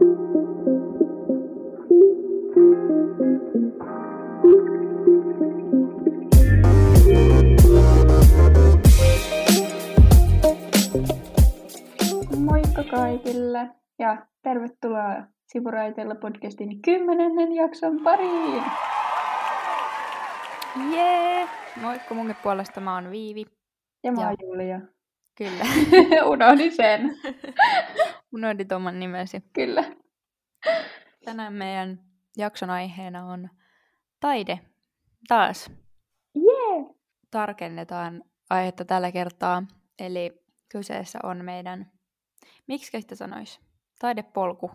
Moikka kaikille ja tervetuloa Sivuraiteilla podcastin kymmenennen jakson pariin. Jee! Moikka munkin puolesta, mä oon Viivi. Ja mä oon. Julia. Kyllä. Unohdin sen. Unohdin tuon nimesi. Kyllä. Tänään meidän jakson aiheena on taide. Taas Jee! tarkennetaan aihetta tällä kertaa. Eli kyseessä on meidän, miksi sitä sanois? Taidepolku.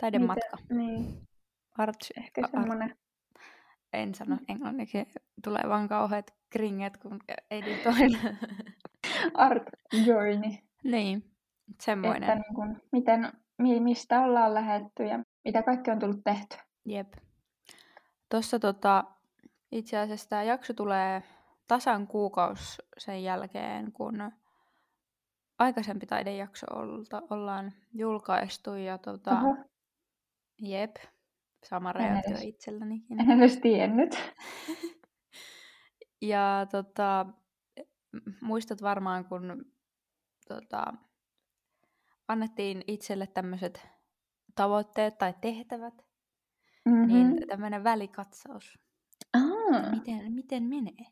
Taidematka. Mitä? Niin, Arts, ehkä semmonen. en sano englanniksi, tulee vaan kauheat kringet, kun editoin. Art journey. niin, semmoinen. Että niin kun, miten, mi- mistä ollaan lähetty ja mitä kaikki on tullut tehty. Jep. Tuossa tota, itse asiassa tämä jakso tulee tasan kuukausi sen jälkeen, kun aikaisempi taidejakso olta, ollaan julkaistu. Ja tota, Oho, jep, sama reaktio edes. itsellänikin. en edes tiennyt. Ja tota, muistat varmaan, kun tota, annettiin itselle tämmöiset tavoitteet tai tehtävät, Mm-hmm. niin tämmöinen välikatsaus. Ah, Miten, miten menee?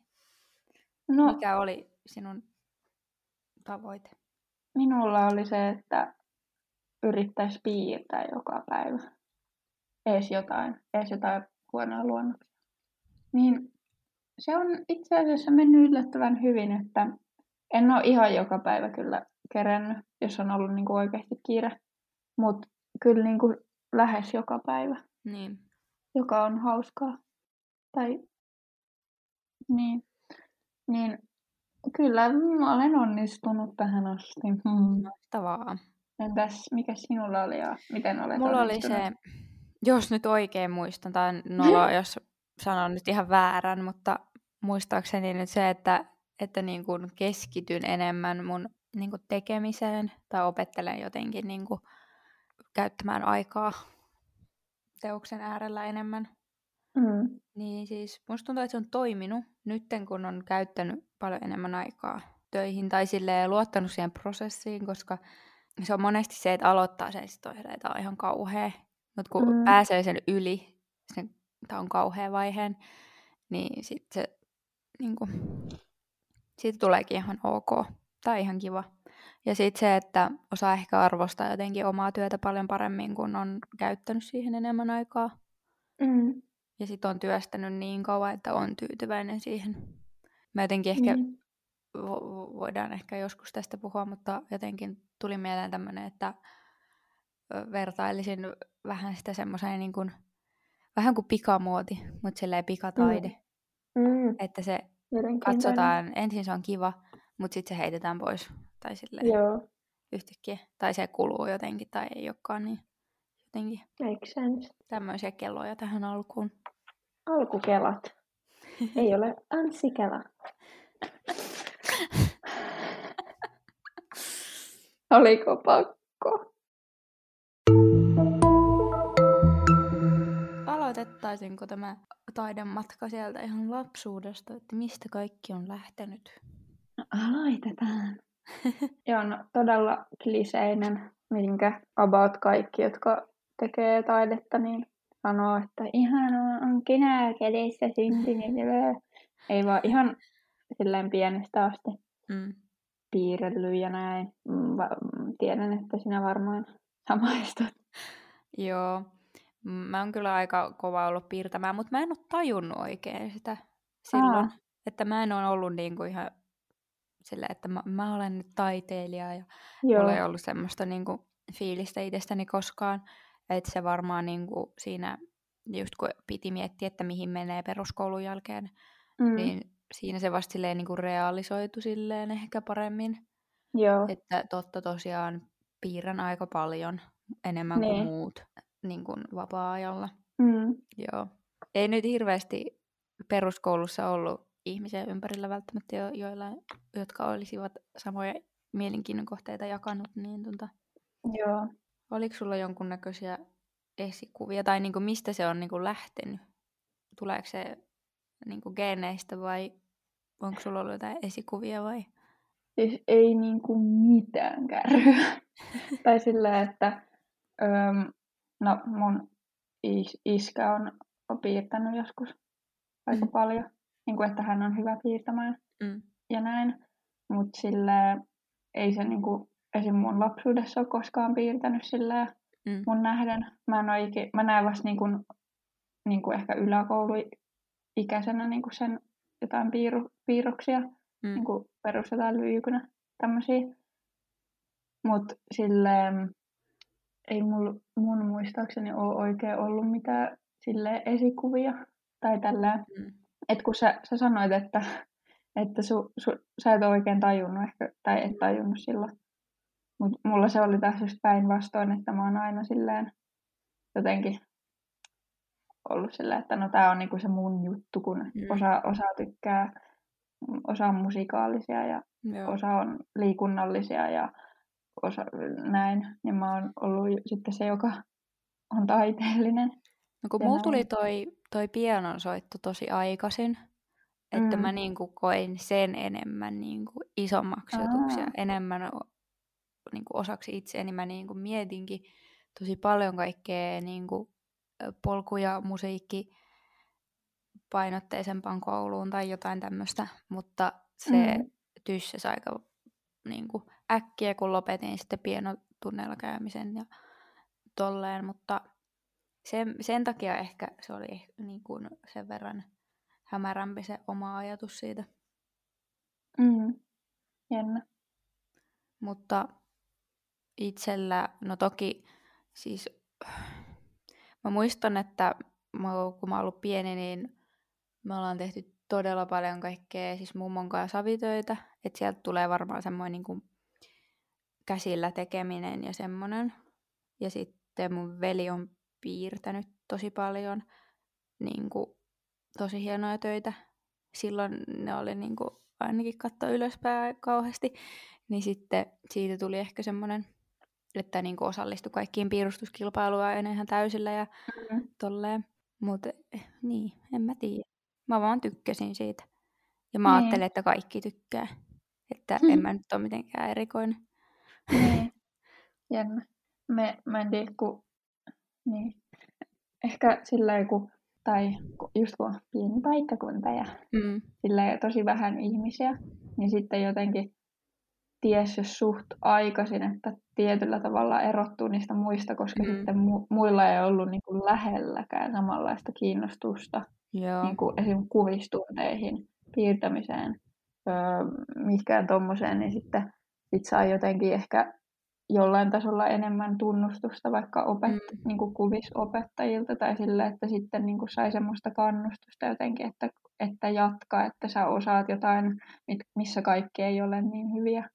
no, Mikä oli sinun tavoite? minulla oli se, että yrittäisi piirtää joka päivä. Ees jotain, ees jotain huonoa luonnoksia. Niin se on itse asiassa mennyt yllättävän hyvin, että en ole ihan joka päivä kyllä kerännyt, jos on ollut niin kuin oikeasti kiire. Mutta kyllä niin kuin lähes joka päivä, Niin. joka on hauskaa. Tai niin, niin kyllä mä olen onnistunut tähän asti. Hmm. Mahtavaa. Entäs mikä sinulla oli ja miten olet Mulla oli onnistunut? se, jos nyt oikein muistan, tai nolo, jos sanon nyt ihan väärän, mutta muistaakseni nyt se, että, että niin kuin keskityn enemmän mun niin kuin tekemiseen tai opettelen jotenkin niin kuin käyttämään aikaa teoksen äärellä enemmän. Mm. Niin siis musta tuntuu, että se on toiminut nytten, kun on käyttänyt paljon enemmän aikaa töihin tai silleen luottanut siihen prosessiin, koska se on monesti se, että aloittaa sen, sit on että on ihan kauhea. Mutta kun Mm. pääsee sen yli, sen, tämä on kauhea vaiheen, niin sitten se, niinku, siitä tuleekin ihan ok. Tai ihan kiva. Ja sitten se, että osaa ehkä arvostaa jotenkin omaa työtä paljon paremmin, kun on käyttänyt siihen enemmän aikaa. Mm. Ja sitten on työstänyt niin kauan, että on tyytyväinen siihen. Mä jotenkin ehkä, Niin. vo- vo- voidaan ehkä joskus tästä puhua, mutta jotenkin tuli mieleen tämmöinen, että vertailisin vähän sitä semmoiseen niin kuin, vähän kuin pikamuoti, mutta silleen pikataide. Mm. Että se Mielenkiintoinen. katsotaan, ensin se on kiva, mutta sitten se heitetään pois. Tai silleen Joo, yhtäkkiä. Tai se kuluu jotenkin, tai ei olekaan niin jotenkin make sense. tämmöisiä kelloja tähän alkuun. Alkukelat. Ei ole Anssi Kela. Oliko pakko? Aloitettaisinko tämä taidematka sieltä ihan lapsuudesta, että mistä kaikki on lähtenyt? No, aloitetaan. Ja on todella kliseinen, minkä about kaikki, jotka tekee taidetta, niin sanoo, että ihan on, on kynäkädessä syntynyt. Ei vaan ihan silleen pienestä asti Mm. piirrellyt ja näin. Mm, Va- mm, tiedän, että sinä varmaan samaistut. Joo. Mä oon kyllä aika kova ollut piirtämään, mutta mä en ole tajunnut oikein sitä silloin. Aa. Että mä en ole ollut niinku ihan silleen, että mä, mä olen nyt taiteilija ja Joo. mulla ei ollut semmoista niinku fiilistä itsestäni koskaan. Että se varmaan niinku siinä, just kun piti miettiä, että mihin menee peruskoulun jälkeen, Mm. niin siinä se vasta silleen niinku realisoitu silleen ehkä paremmin. Joo. Että totta tosiaan piirrän aika paljon enemmän Niin. kuin muut niin kuin vapaa-ajalla. Mm. Joo. Ei nyt hirveästi peruskoulussa ollut ihmisiä ympärillä välttämättä, jo, joilla, jotka olisivat samoja mielenkiinnon kohteita jakanut, niin tota, Joo. Oliko sulla jonkunnäköisiä esikuvia tai niin kuin mistä se on niin kuin lähtenyt? Tuleeko se niin kuin geeneistä vai onko sulla ollut jotain esikuvia vai? Siis ei niin kuin mitään kärryä. tai sillä, että öö, no mun is- iskä on, on piirtänyt joskus aika mm. paljon. Niin kuin, että hän on hyvä piirtämään mm. ja näin. Mutta sillä ei se niin kuin, esim. mun lapsuudessa ole koskaan piirtänyt sillä mm. mun nähden. Mä, en oikein, mä näen vasta niin kuin, niin kuin ehkä yläkouluikäisenä niin kuin sen jotain piiru, piirroksia, mm. niin kuin perus jotain lyijykynä, tämmöisiä. Mutta silleen ei mul, mun muistaakseni ole oikein ollut mitään sille esikuvia tai tällä. Mm. Että kun sä, sä sanoit, että, että su, su, sä et ole oikein tajunnut ehkä, tai et tajunnut silloin. Mutta mulla se oli taas just päinvastoin, että mä oon aina silleen jotenkin ollut silleen, että no tää on niinku se mun juttu, kun mm. osa, osa tykkää, osa on musikaalisia ja Joo. osa on liikunnallisia ja osa, näin, niin mä oon ollut sitten se, joka on taiteellinen. No kun mulla tuli toi, toi pianon soitto tosi aikaisin, että mm. mä niinku koin sen enemmän niinku isommaksi jutuksi ja enemmän niinku osaksi itseäni. Mä niinku mietinkin tosi paljon kaikkea niinku polkuja, musiikki, painotteisempaan kouluun tai jotain tämmöistä, mutta se mm. tyssäsi aika niin kuin, äkkiä, kun lopetin sitten pienotunneilla käymisen ja tolleen, mutta sen, sen takia ehkä se oli niin kuin sen verran hämärämpi se oma ajatus siitä. Mm. Jännä. Mutta itsellä, no toki siis mä muistan, että mä, kun mä oon ollut pieni, niin me ollaan tehty todella paljon kaikkea, siis mummon kanssa savitöitä, että sieltä tulee varmaan semmoinen niin kuin käsillä tekeminen ja semmoinen. Ja sitten mun veli on piirtänyt tosi paljon niin kuin, tosi hienoja töitä. Silloin ne oli niin kuin, ainakin katto ylöspäin kauheasti. Niin sitten siitä tuli ehkä semmoinen, että niin kuin osallistui kaikkiin piirustuskilpailuja ihan täysillä ja mm-hmm. tolleen. Mutta eh, niin, en mä tiedä. Mä vaan tykkäsin siitä. Ja mä niin. ajattelin, että kaikki tykkää. Että hmm. en mä nyt ole mitenkään erikoinen. Niin. Jännä. Me, mä en tiedä, kun... Niin. Ehkä sillä kun tai just kun on pieni paikkakunta ja mm. sillä tosi vähän ihmisiä, niin sitten jotenkin ties jos suht aikaisin, että tietyllä tavalla erottuu niistä muista, koska mm. sitten mu- muilla ei ollut niin kuin lähelläkään samanlaista kiinnostusta Joo. Niin kuin esim. kuvistunteihin, piirtämiseen, öö, mitkään tommoseen, niin sitten sit saa jotenkin ehkä jollain tasolla enemmän tunnustusta vaikka opet, mm. niin kuin kuvisopettajilta tai sille, että sitten niin kuin sai semmoista kannustusta jotenkin, että, että jatka, että sä osaat jotain, missä kaikki ei ole niin hyviä.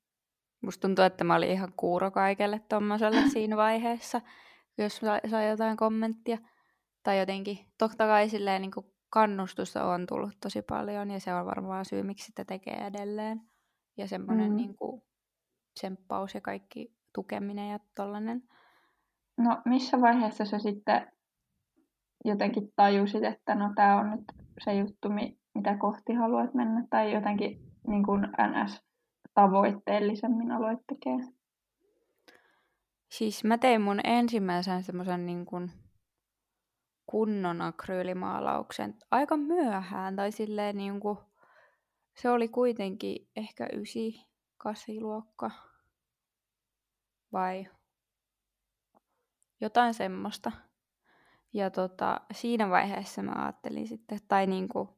Musta tuntuu, että mä olin ihan kuuro kaikelle tommoselle siinä vaiheessa, jos sai jotain kommenttia. Tai jotenkin, totta kai silleen niin kuin kannustusta on tullut tosi paljon ja se on varmaan syy, miksi sitä tekee edelleen. Ja semmoinen mm. niin kuin, tsemppaus ja kaikki tukeminen ja tollanen. No missä vaiheessa sä sitten jotenkin tajusit, että no tämä on nyt se juttu, mitä kohti haluat mennä, tai jotenkin niin kuin NS tavoitteellisemmin aloit tekemään? Siis mä tein mun ensimmäisen semmoisen niin kuin kunnon akryylimaalauksen aika myöhään, tai silleen niin kuin, se oli kuitenkin ehkä ysi, kasiluokka, vai jotain semmoista. Ja tota, siinä vaiheessa mä ajattelin sitten, tai niin kuin,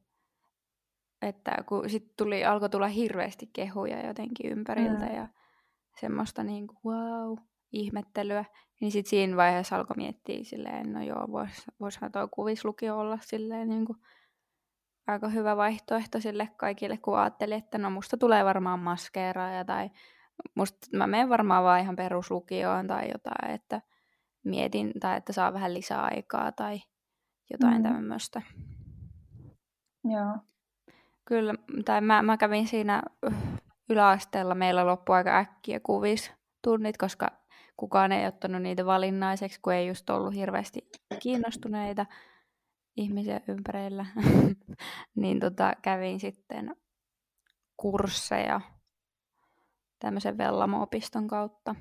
että kun sitten tuli, alkoi tulla hirveästi kehuja jotenkin ympäriltä mm. ja semmoista niin kuin, wow, ihmettelyä, niin sitten siinä vaiheessa alkoi miettiä silleen, no joo, vois, voisihan tuo kuvislukio olla silleen niin kuin aika hyvä vaihtoehto sille kaikille, kun ajattelin, että no musta tulee varmaan maskeeraaja tai musta mä menen varmaan vaan ihan peruslukioon tai jotain, että mietin tai että saa vähän lisää aikaa tai jotain mm. tämmöistä. Joo. Kyllä, tai mä, mä kävin siinä yläasteella, meillä loppui aika äkkiä kuvis tunnit, koska kukaan ei ottanut niitä valinnaiseksi, kun ei just ollut hirveästi kiinnostuneita ihmisiä ympärillä, niin tota, kävin sitten kursseja tämmöisen Vellamo-opiston kautta.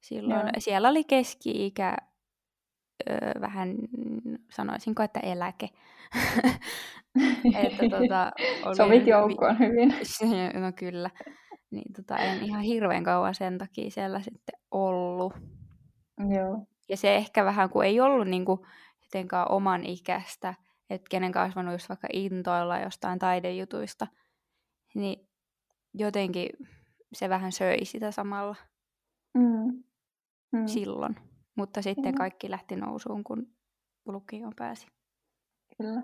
Silloin Joo. siellä oli keski-ikä öö, vähän, sanoisinko, että eläke. että, tota, oli Sovit joukkoon hyvin. no kyllä. Niin tota, en ihan hirveän kauan sen takia siellä sitten ollut. Joo. Ja se ehkä vähän, kun ei ollut niinku, oman ikäistä, että kenen kasvanut just vaikka intoilla jostain taidejutuista, niin jotenkin se vähän söi sitä samalla mm. Mm. silloin. Mutta sitten Kyllä. kaikki lähti nousuun, kun lukioon pääsi. Kyllä.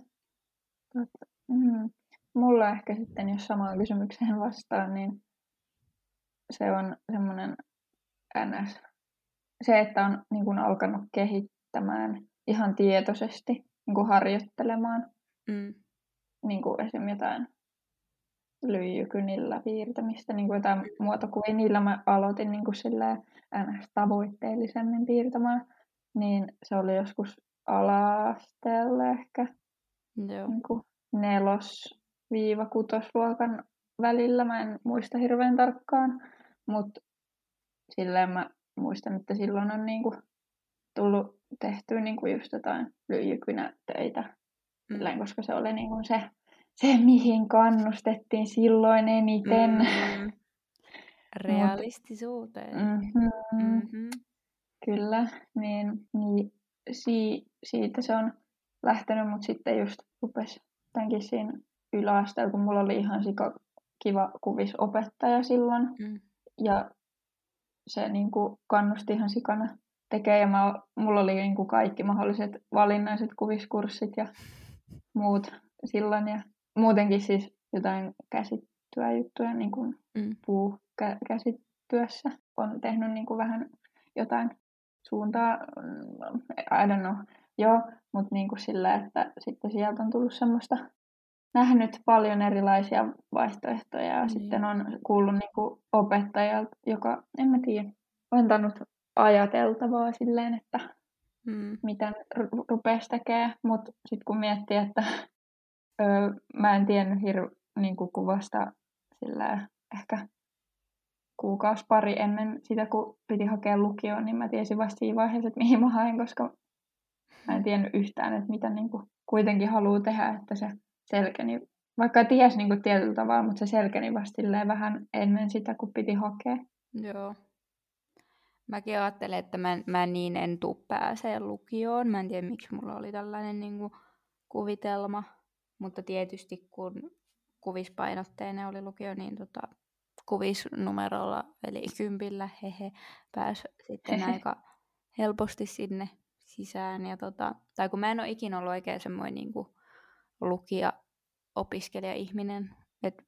Mm. Mulla ehkä sitten, jos samaan kysymykseen vastaan, niin se on semmoinen NS. Se, että on niin kuin, alkanut kehittämään ihan tietoisesti, niin kuin harjoittelemaan. Mm. Niin kuin esim. jotain lyijykynillä piirtämistä, niin kuin jotain muotokuvia. Niillä mä aloitin niin kuin silleen, tavoitteellisemmin piirtämään. Niin se oli joskus ala-asteella ehkä Joo. Niin kuin nelos-kutosluokan välillä. Mä en muista hirveän tarkkaan, mutta silleen mä muistan, että silloin on niin kuin tullut tehtyä niin kuin just jotain lyijykynätöitä. Mm. Silleen, koska se oli niin kuin se se, mihin kannustettiin silloin eniten. Mm. Realistisuuteen. Mm-hmm. Mm-hmm. Kyllä, niin, niin si, siitä se on lähtenyt, mutta sitten just rupesi tämänkin siinä yläasteella, kun mulla oli ihan sika kiva kuvisopettaja silloin. Mm. Ja se niin kuin, kannusti ihan sikana tekemään. Ja mä, mulla oli niin kuin, kaikki mahdolliset valinnaiset kuviskurssit ja muut silloin. Ja muutenkin siis jotain käsityöjuttuja, niin kuin mm. puukäsityössä. On tehnyt niin kuin vähän jotain suuntaa, I don't know, joo, mutta niin kuin sillä, että sitten sieltä on tullut semmoista nähnyt paljon erilaisia vaihtoehtoja ja mm. sitten on kuullut niin kuin opettajalta, joka, en mä tiedä, on antanut ajateltavaa silleen, että mm. miten rupesi tekemään, mutta sitten kun miettii, että Öö, mä en tiennyt hir- niin kuvasta sillä ehkä kuukausi pari ennen sitä, kun piti hakea lukioon, niin mä tiesin vasta siinä vaiheessa, että mihin mä haen, koska mä en tiennyt yhtään, että mitä niin kuin kuitenkin haluaa tehdä, että se selkeni, vaikka ties niin kuin tietyllä tavalla, mutta se selkeni vasta vähän ennen sitä, kun piti hakea. Joo. Mäkin ajattelen, että mä, mä niin en tuu pääsee lukioon. Mä en tiedä, miksi mulla oli tällainen niin kuin, kuvitelma. Mutta tietysti kun kuvispainotteinen oli lukio, niin tota, kuvisnumerolla, eli kympillä, hehe, pääsi sitten aika helposti sinne sisään. Ja tota, tai kun mä en ole ikinä ollut oikein semmoinen niin kuin lukija, opiskelija-ihminen, et,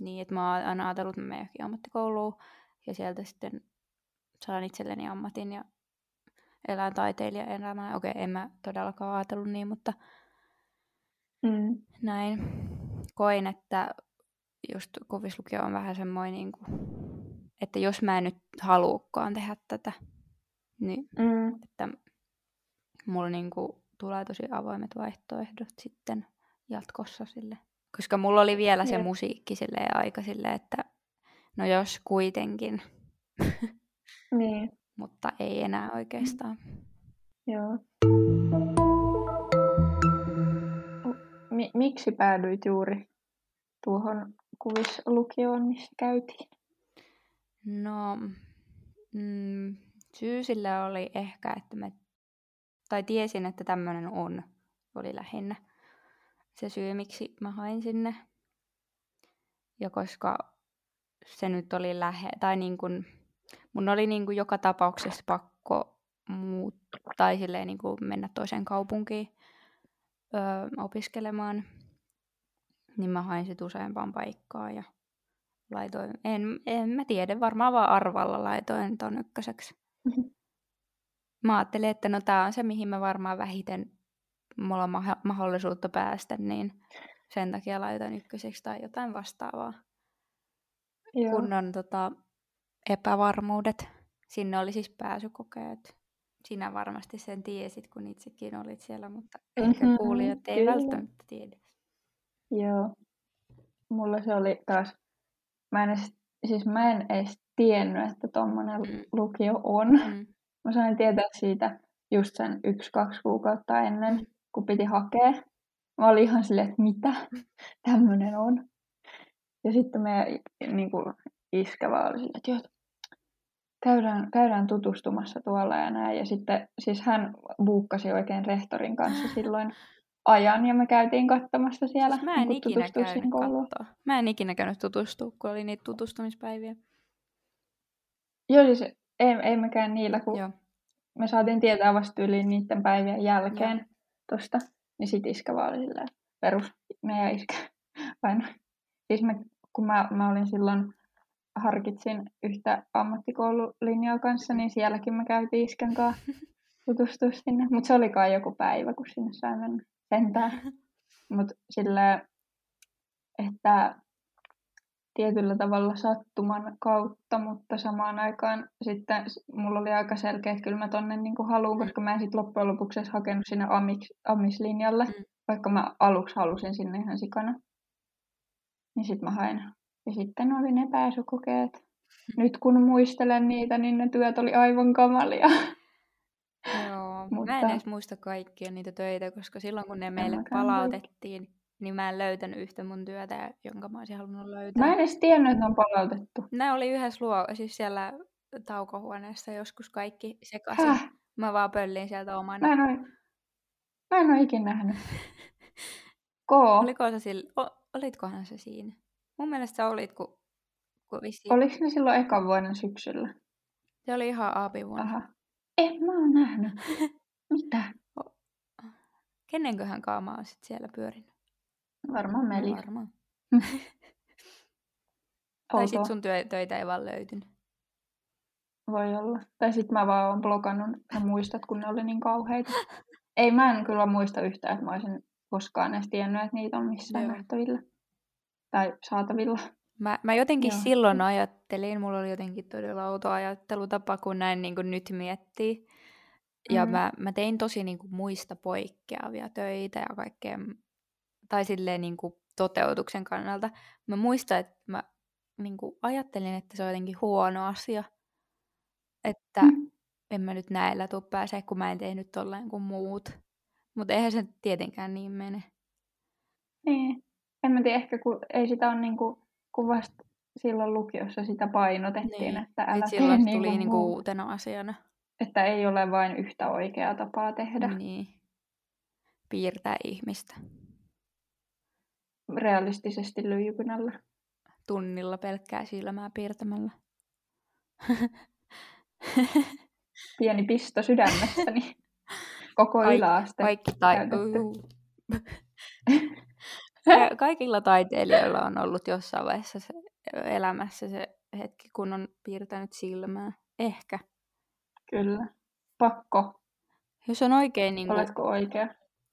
niin että mä oon aina ajatellut, että mä menen ammattikouluun ja sieltä sitten saan itselleni ammatin ja elän taiteilijan elämää. Okei, en mä todellakaan ajatellut niin, mutta Mm. Näin. Koin, että just kuvislukio on vähän semmoinen, niin kuin, että jos mä en nyt haluukaan tehdä tätä, niin mm. että mulla niin kuin, tulee tosi avoimet vaihtoehdot sitten jatkossa sille. Koska mulla oli vielä se musiikki sille aika sille, että no jos kuitenkin. niin. Mutta ei enää oikeastaan. Joo. Mi- miksi päädyit juuri tuohon kuvislukioon, missä käytiin? No, mm, syy sille oli ehkä, että mä, tai tiesin, että tämmöinen on, oli lähinnä se syy, miksi mä hain sinne. Ja koska se nyt oli lähe, tai niin kun, mun oli niin kun joka tapauksessa pakko muuttaa, tai silleen niin kuin mennä toiseen kaupunkiin öö, opiskelemaan, niin mä hain sit useampaan paikkaan ja laitoin, en, en mä tiedä, varmaan vaan arvalla laitoin ton ykköseksi. Mm-hmm. Mä ajattelin, että no tää on se, mihin mä varmaan vähiten mulla on ma- mahdollisuutta päästä, niin sen takia laitoin ykköseksi tai jotain vastaavaa. Joo. Kun on tota, epävarmuudet Sinne oli siis pääsykokeet. Sinä varmasti sen tiesit, kun itsekin olit siellä, mutta ehkä kuulijat ei kyllä. välttämättä tiedä. Joo. Mulla se oli taas, mä en edes, siis mä en edes tiennyt, että tommonen Mm. lukio on. Mm. Mä sain tietää siitä just sen yksi, kaksi kuukautta ennen, kun piti hakea. Mä olin ihan silleen, että mitä tämmönen on. Ja sitten meidän niin kuin, iskä vaan oli silleen, että joo, käydään, käydään tutustumassa tuolla ja näin. Ja sitten siis hän buukkasi oikein rehtorin kanssa silloin ajan ja me käytiin katsomassa siellä. Mä en niin ikinä käynyt katsoa. Mä en ikinä käynyt tutustua, kun oli niitä tutustumispäiviä. Joo, siis ei, ei mekään niillä, kun Joo. me saatiin tietää vasta yli niiden päivien jälkeen tosta. Niin sit iskä vaan oli silleen, perus meidän iskä aina. Siis me, kun mä, mä olin silloin, harkitsin yhtä ammattikoululinjaa kanssa, niin sielläkin me käytiin iskän kanssa tutustua sinne. Mutta se olikaan joku päivä, kun sinne sai mennä sentään. Mutta silleen, että tietyllä tavalla sattuman kautta, mutta samaan aikaan sitten mulla oli aika selkeä, että kyllä mä tonne niin haluan, Mm. koska mä en sitten loppujen lopuksi edes hakenut sinne Amix, Amislinjalle, Mm. vaikka mä aluksi halusin sinne ihan sikana. Niin sitten mä hain. Ja sitten oli ne pääsykokeet. Nyt kun muistelen niitä, niin ne työt oli aivan kamalia. Joo, mä en Mutta- edes muista kaikkia niitä töitä, koska silloin kun ne meille palautettiin, niin mä en löytänyt yhtä mun työtä, jonka mä olisin halunnut löytää. Mä en edes tiennyt, että ne on palautettu. Ne oli yhdessä luo, siis siellä taukohuoneessa joskus kaikki sekaisin. Häh? Mä vaan pöllin sieltä omana. Mä en ole, mä en ole ikinä nähnyt. Koo. Oliko se sillä, o, olitkohan se siinä? Mun mielestä sä olit, kun, kun vissiin. Oliko ne silloin ekan vuoden syksyllä? Se oli ihan aapivuonna. Aha. En mä oon nähnyt. Mitä? Kenenköhän kaa mä oon sit siellä pyörinyt? Varmaan No Meli. varmaan. Tai sit sun työ, töitä ei vaan löytynyt. Voi olla. Tai sit mä vaan oon blokannut ne muistot, kun ne oli niin kauheita. Ei, mä en kyllä muista yhtään, että mä olisin koskaan edes tiennyt, että niitä on missään Joo. nähtävillä. Tai saatavilla. Mä, mä jotenkin Joo. silloin ajattelin, mulla oli jotenkin todella outo ajattelutapa, kun näin niin kuin nyt miettii. Ja Mm. mä, mä tein tosi niin kuin muista poikkeavia töitä ja kaikkea, tai silleen niin kuin toteutuksen kannalta. Mä muistan, että mä niin kuin ajattelin, että se on jotenkin huono asia, että Mm. en mä nyt näillä tuu pääsee, kun mä en tehnyt tolleen kuin muut. Mutta eihän se tietenkään niin mene. Niin. En mä tiedä, ehkä kun ei sitä ole niinku, kun vasta silloin lukiossa sitä painotettiin, Niin. että älä tee silloin niin tuli kuin niinku uutena asiana. Että ei ole vain yhtä oikeaa tapaa tehdä. Niin. Piirtää ihmistä Realistisesti lyijykynällä. tunnilla pelkkää silmää piirtämällä. Pieni pisto sydämestäni. Koko yläaste. Kaikki tai... Kaikilla taiteilijoilla on ollut jossain vaiheessa se elämässä se hetki, kun on piirtänyt silmää. Ehkä. Kyllä. Pakko. Jos on oikein niin kuin... Oletko oikea?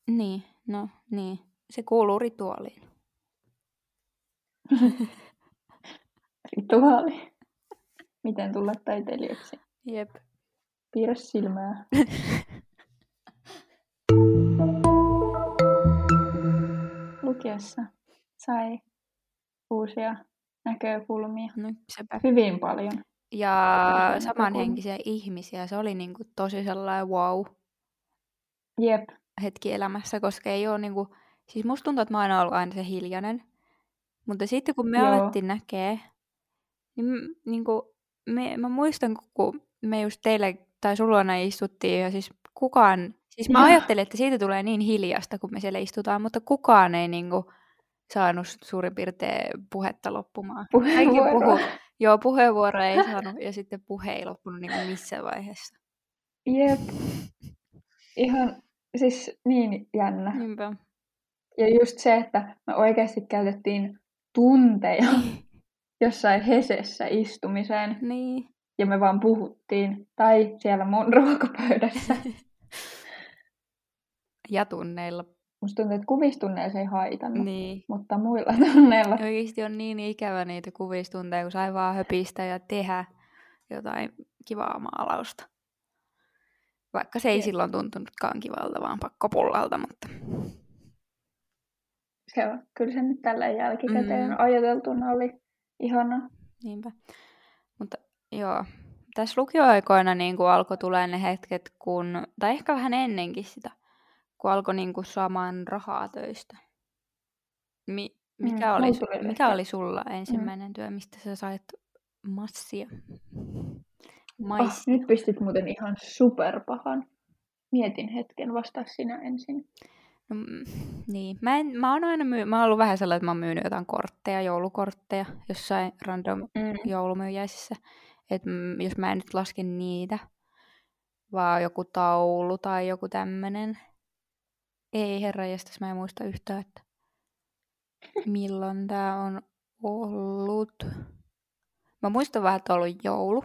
Niin, no niin. Se kuuluu rituaaliin. Rituaali. Miten tulla taiteilijaksi? Jep. Piirrä silmää. Lukiessa sai uusia näkökulmia. No, sepä. Hyvin paljon. Ja samanhenkisiä ihmisiä. Se oli niinku tosi sellainen wow Jep. hetki elämässä, koska ei ole niinku... Siis musta tuntuu, että mä oon aina ollut aina se hiljainen. Mutta sitten kun me Joo. alettiin näkee, niin m- niinku, me, mä muistan, kun me just teille tai sulla istuttiin ja siis kukaan... Siis mä ajattelin, että siitä tulee niin hiljasta, kun me siellä istutaan, mutta kukaan ei niinku saanut suurin piirtein puhetta loppumaan. Puheenvuoro. puhu. Joo, puheenvuoro ei saanut ja sitten puhe ei loppunut niinku missään vaiheessa. Jep. Ihan siis niin jännä. Niinpä. Ja just se, että me oikeasti käytettiin tunteja jossain hesessä istumiseen Niin. ja me vaan puhuttiin. Tai siellä mun ruokapöydässä. Ja tunneilla. Musta tuntuu, että kuvistunneilla se ei haitannut, Niin. mutta muilla tunneilla. Oikeasti on niin ikävä niitä kuvistunteja, kun sai vaan höpistä ja tehdä jotain kivaa maalausta. Vaikka se ei Jep. silloin tuntunutkaan kivalta, vaan pakkopullalta, mutta Se on, kyllä se nyt tällä jälkikäteen Mm. ajateltuna oli ihana. niinpä. Mutta joo, tässä lukioaikoina niin kuin alkoi tulee ne hetket, kun, tai ehkä vähän ennenkin sitä, kun alkoi niin kuin saamaan rahaa töistä. Mi- mikä, Mm, oli, su- mikä oli sulla ensimmäinen työ, mistä sä sait massia? Oh, nyt pistit muuten ihan superpahan. Mietin hetken, vastaa sinä ensin. No, mm, niin. Mä, en, mä oon aina myy- mä oon ollut vähän sellainen, että mä oon myynyt jotain kortteja, joulukortteja jossain random Mm. joulumyyjäisissä. Et mm, jos mä en nyt laske niitä, vaan joku taulu tai joku tämmönen. Ei herra jästäs, mä en muista yhtään, että milloin tää on ollut. Mä muistan vähän, että on ollut joulu.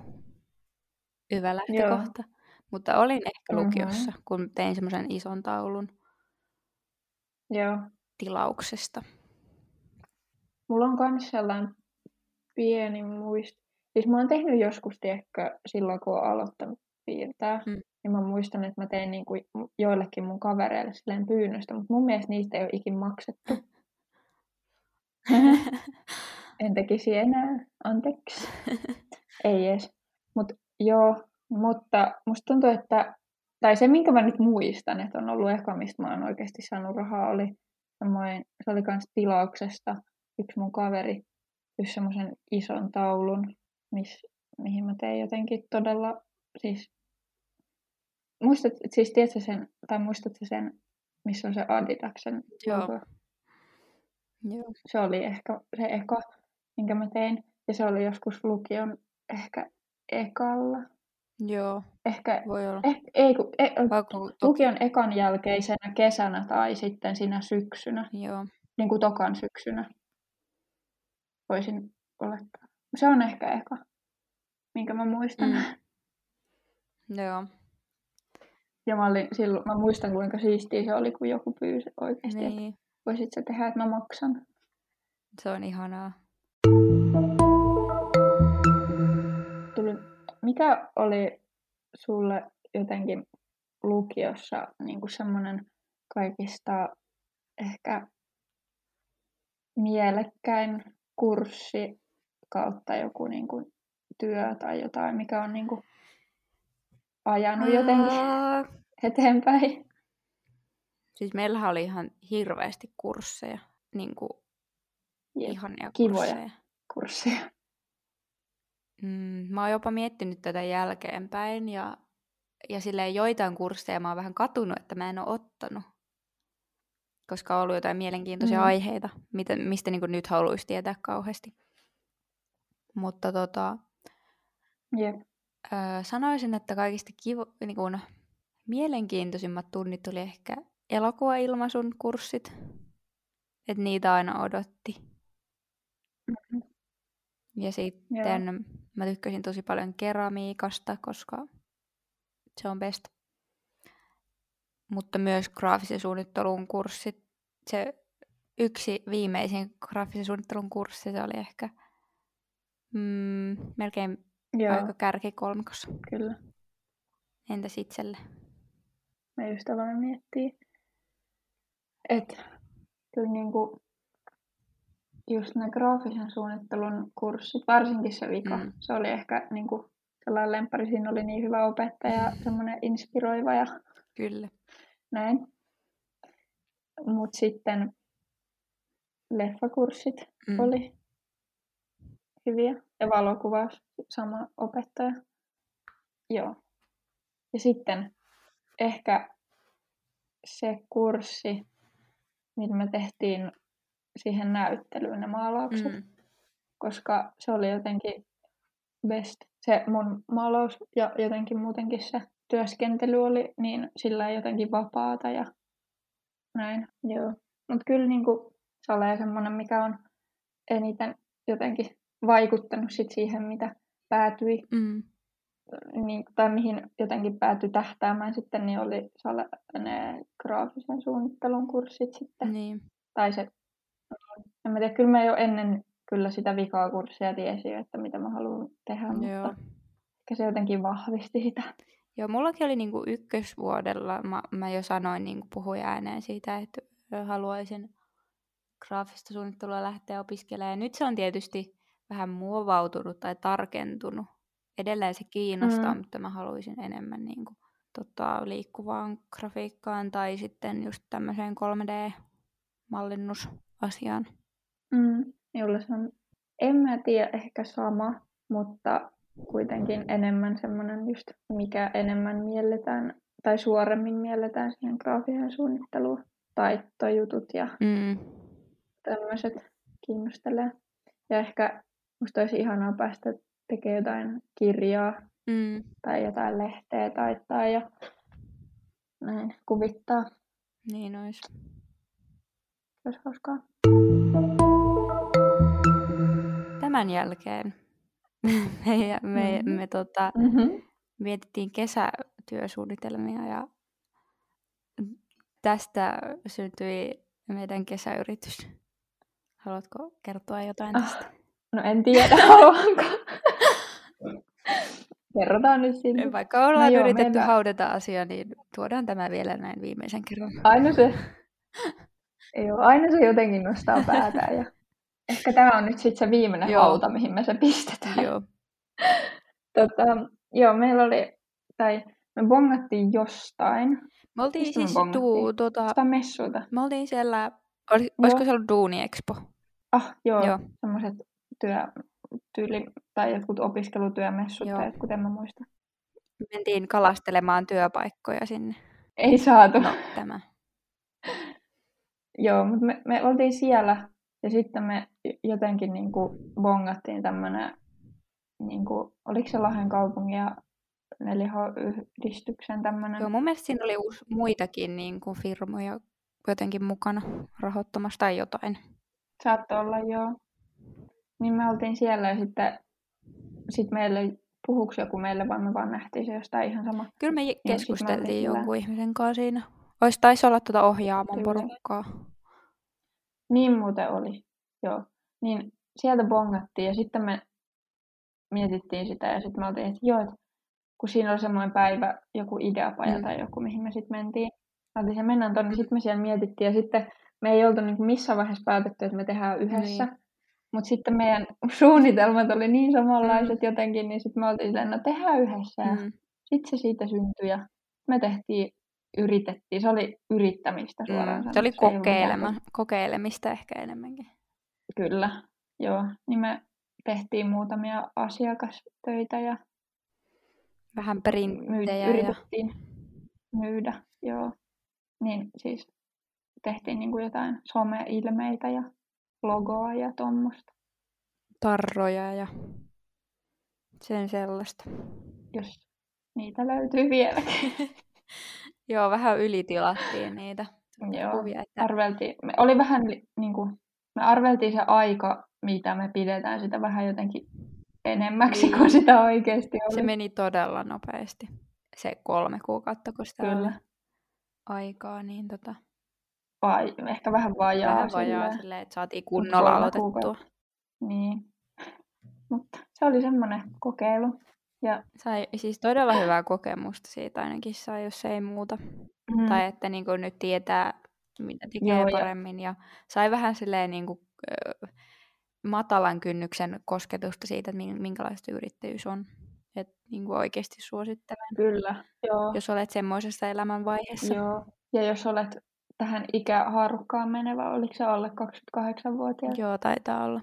Hyvä lähtökohta. Mutta olin ehkä lukiossa, kun tein semmoisen ison taulun Joo. tilauksesta. Mulla on myös sellainen pieni muisto. Siis mä oon tehnyt joskus, tiedätkö, silloin kun oon aloittanut piirtää. Mm. Ja mä muistan, että mä tein niinku joillekin mun kavereille silleen pyynnöstä, mutta mun mielestä niistä ei ole ikin maksettu. en tekisi enää, anteeksi. ei edes. Mut joo, mutta musta tuntuu, että, tai se minkä mä nyt muistan, että on ollut eka, mistä mä oon oikeasti saanut rahaa, oli semmoinen, se oli kans tilauksesta. Yksi mun kaveri pyysi semmoisen ison taulun, miss, mihin mä tein jotenkin todella, siis, muistat, siis tiedätkö sen, tai muistatko sen, missä on se Adidaksen Joo. logo? Joo. se oli ehkä se eka, minkä mä tein. Ja se oli joskus lukion ehkä ekalla. Joo, Ehkä, voi olla. eh, ei, kun, e, Vaikka, lukion ekan jälkeisenä kesänä tai sitten siinä syksynä, joo. niin kuin tokan syksynä. Voisin olettaa. Se on ehkä eka, minkä mä muistan. Mm. Joo. Ja mä, olin, silloin, mä muistan, kuinka siistiä se oli, kun joku pyysi oikeasti, niin. että voisit sä tehdä, että mä maksan. se on ihanaa. tuli, mikä oli sulle jotenkin lukiossa niin kuin semmoinen kaikista ehkä mielekkäin kurssi kautta joku niin kuin työ tai jotain, mikä on niin kuin ajanut jotenkin eteenpäin? Siis meillähän oli ihan hirveästi kursseja. Niin kuin Jep, ihania kivoja. kursseja. kursseja. Mm, mä oon jopa miettinyt tätä jälkeenpäin ja, ja silleen joitain kursseja mä oon vähän katunut, että mä en ole ottanut. Koska on ollut jotain mielenkiintoisia mm. aiheita, mitä, mistä niin nyt haluaisi tietää kauheasti. Mutta tota, Jep. Öö, sanoisin, että kaikista kivo, niin kuin, mielenkiintoisimmat tunnit oli ehkä elokuvailmaisun kurssit. Että niitä aina odotti. Mhm. Ja sitten mä tykkäsin tosi paljon keramiikasta, koska se on best. Mutta myös graafisen suunnittelun kurssit. Se yksi viimeisin graafisen suunnittelun kurssi, se oli ehkä mm, melkein Joo, aika kärki kolmikossa. kyllä. Entäs itselle? Mä just aloin miettiä, että kyllä niinku just ne graafisen suunnittelun kurssit, varsinkin se vika, mm. Se oli ehkä niinku sellainen lemppari, siinä oli niin hyvä opettaja, semmoinen inspiroiva ja Kyllä. näin. Mut sitten leffakurssit mm. oli hyviä ja valokuvaus, sama opettaja. Joo. Ja sitten ehkä se kurssi, millä me tehtiin siihen näyttelyyn ne maalaukset, mm. Koska se oli jotenkin best. Se mun maalaus ja jotenkin muutenkin se työskentely oli niin sillä jotenkin vapaata ja näin. Joo. Mutta kyllä niinku, se oli semmoinen, mikä on eniten jotenkin vaikuttanut sit siihen, mitä päätyi Mm. niin, tai mihin jotenkin päätyi tähtäämään sitten, niin oli ne graafisen suunnittelun kurssit sitten. Niin. Tai se, en mä tiedä, kyllä mä jo ennen kyllä sitä vikaa kurssia tiesin, että mitä mä haluan tehdä, Joo. mutta ehkä se jotenkin vahvisti sitä. Joo, mullakin oli niinku ykkösvuodella, mä, mä jo sanoin, niinku puhuin ääneen siitä, että haluaisin graafista suunnittelua lähteä opiskelemaan. Ja nyt se on tietysti vähän muovautunut tai tarkentunut. Edelleen se kiinnostaa, mm. mutta mä haluaisin enemmän niin kuin, tota, liikkuvaan grafiikkaan tai sitten just tämmöiseen 3D-mallinnusasiaan. Mm. Jolle se on, en mä tiedä, ehkä sama, mutta kuitenkin enemmän semmoinen just, mikä enemmän mielletään tai suoremmin mielletään siihen graafiseen suunnitteluun. Taittojutut ja mm. tämmöiset kiinnostelee. Ja ehkä musta olisi ihanaa päästä tekemään jotain kirjaa mm. tai jotain lehteä taittaa ja näin kuvittaa. Niin olisi. Olisi hauskaa. Tämän jälkeen me, me, mm-hmm. me tota, mm-hmm. mietittiin kesätyösuunnitelmia ja tästä syntyi meidän kesäyritys. Haluatko kertoa jotain ah, tästä? No en tiedä, haluanko. Kerrotaan nyt sinne. Vaikka ollaan no joo, yritetty meillä... haudata asia, niin tuodaan tämä vielä näin viimeisen kerran. Aina se, joo, aina se jotenkin nostaa päätään. Ja ehkä tämä on nyt sitten se viimeinen joo. hauta, mihin me se pistetään. Joo. tota, joo, meillä oli, tai me bongattiin jostain. Me oltiin Mistä siis me tuu, tuota, Sitä messuilta. Me oltiin siellä, oli, olisiko se ollut Duuni Expo? Ah, joo, joo. semmoiset työ, tyyli, tai jotkut opiskelutyömessut joo. tai jotkut, en mä muista. Mentiin kalastelemaan työpaikkoja sinne. Ei saatu. No, tämä. joo, mutta me, me oltiin siellä ja sitten me jotenkin niin kuin bongattiin tämmöinen, niin kuin, oliko se Lahden kaupungin ja 4H-yhdistyksen tämmöinen. Joo, mun mielestä siinä oli muitakin niin kuin firmoja jotenkin mukana rahoittamassa tai jotain. Saattoi olla, joo. Niin me oltiin siellä ja sitten sit meille puhuks joku meille, vai me vaan nähtiin se jostain ihan sama. Kyllä me keskusteltiin jonkun ihmisen kanssa siinä. Ois taisi olla tuota ohjaaman porukkaa. Niin muuten oli, joo. Niin sieltä bongattiin ja sitten me mietittiin sitä ja sitten me oltiin, että joo, kun siinä oli semmoinen päivä, joku ideapaja mm. tai joku, mihin me sitten mentiin. Oltiin se mennään tuonne, sitten me siellä mietittiin ja sitten me ei oltu niinku missään vaiheessa päätetty, että me tehdään yhdessä. Niin. Mutta sitten meidän suunnitelmat oli niin samanlaiset mm. jotenkin, niin sitten me oltiin silleen, no tehdään yhdessä. Mm. Sitten se siitä syntyi ja me tehtiin, yritettiin. Se oli yrittämistä suoraan mm. Se oli kokeilema, kokeilemista ehkä enemmänkin. Kyllä, joo. Niin me tehtiin muutamia asiakastöitä ja Vähän printtejä. Myy- yritettiin ja... myydä, joo. Niin siis tehtiin niin kuin jotain some-ilmeitä ja logoa ja tuommoista. Tarroja ja sen sellaista. Jos niitä löytyy vieläkin. Joo, vähän ylitilattiin niitä Joo, kuvia. Että... Arveltiin. Me oli vähän niin kuin, me arveltiin se aika, mitä me pidetään sitä vähän jotenkin enemmäksi niin. kuin sitä oikeasti oli. Se meni todella nopeasti. Se kolme kuukautta, kun sitä Kyllä. oli aikaa, niin tota... Vai, ehkä vähän vajaa. Vähän vajaa silleen, silleen että saatiin kunnolla aloitettua. Kuukautta. Niin. Mutta se oli semmoinen kokeilu. Ja... Sai siis todella hyvää kokemusta siitä ainakin sai, jos ei muuta. Mm. Tai että niin nyt tietää, mitä tekee Joo, paremmin. Ja... ja sai vähän silleen niin kuin, matalan kynnyksen kosketusta siitä, että minkälaista yrittäjyys on. Että niin kuin oikeasti suosittelen. Kyllä, joo. Jos olet semmoisessa elämänvaiheessa. Joo, ja jos olet tähän ikähaarukkaan menevä, oliko se alle 28-vuotias? Joo, taitaa olla.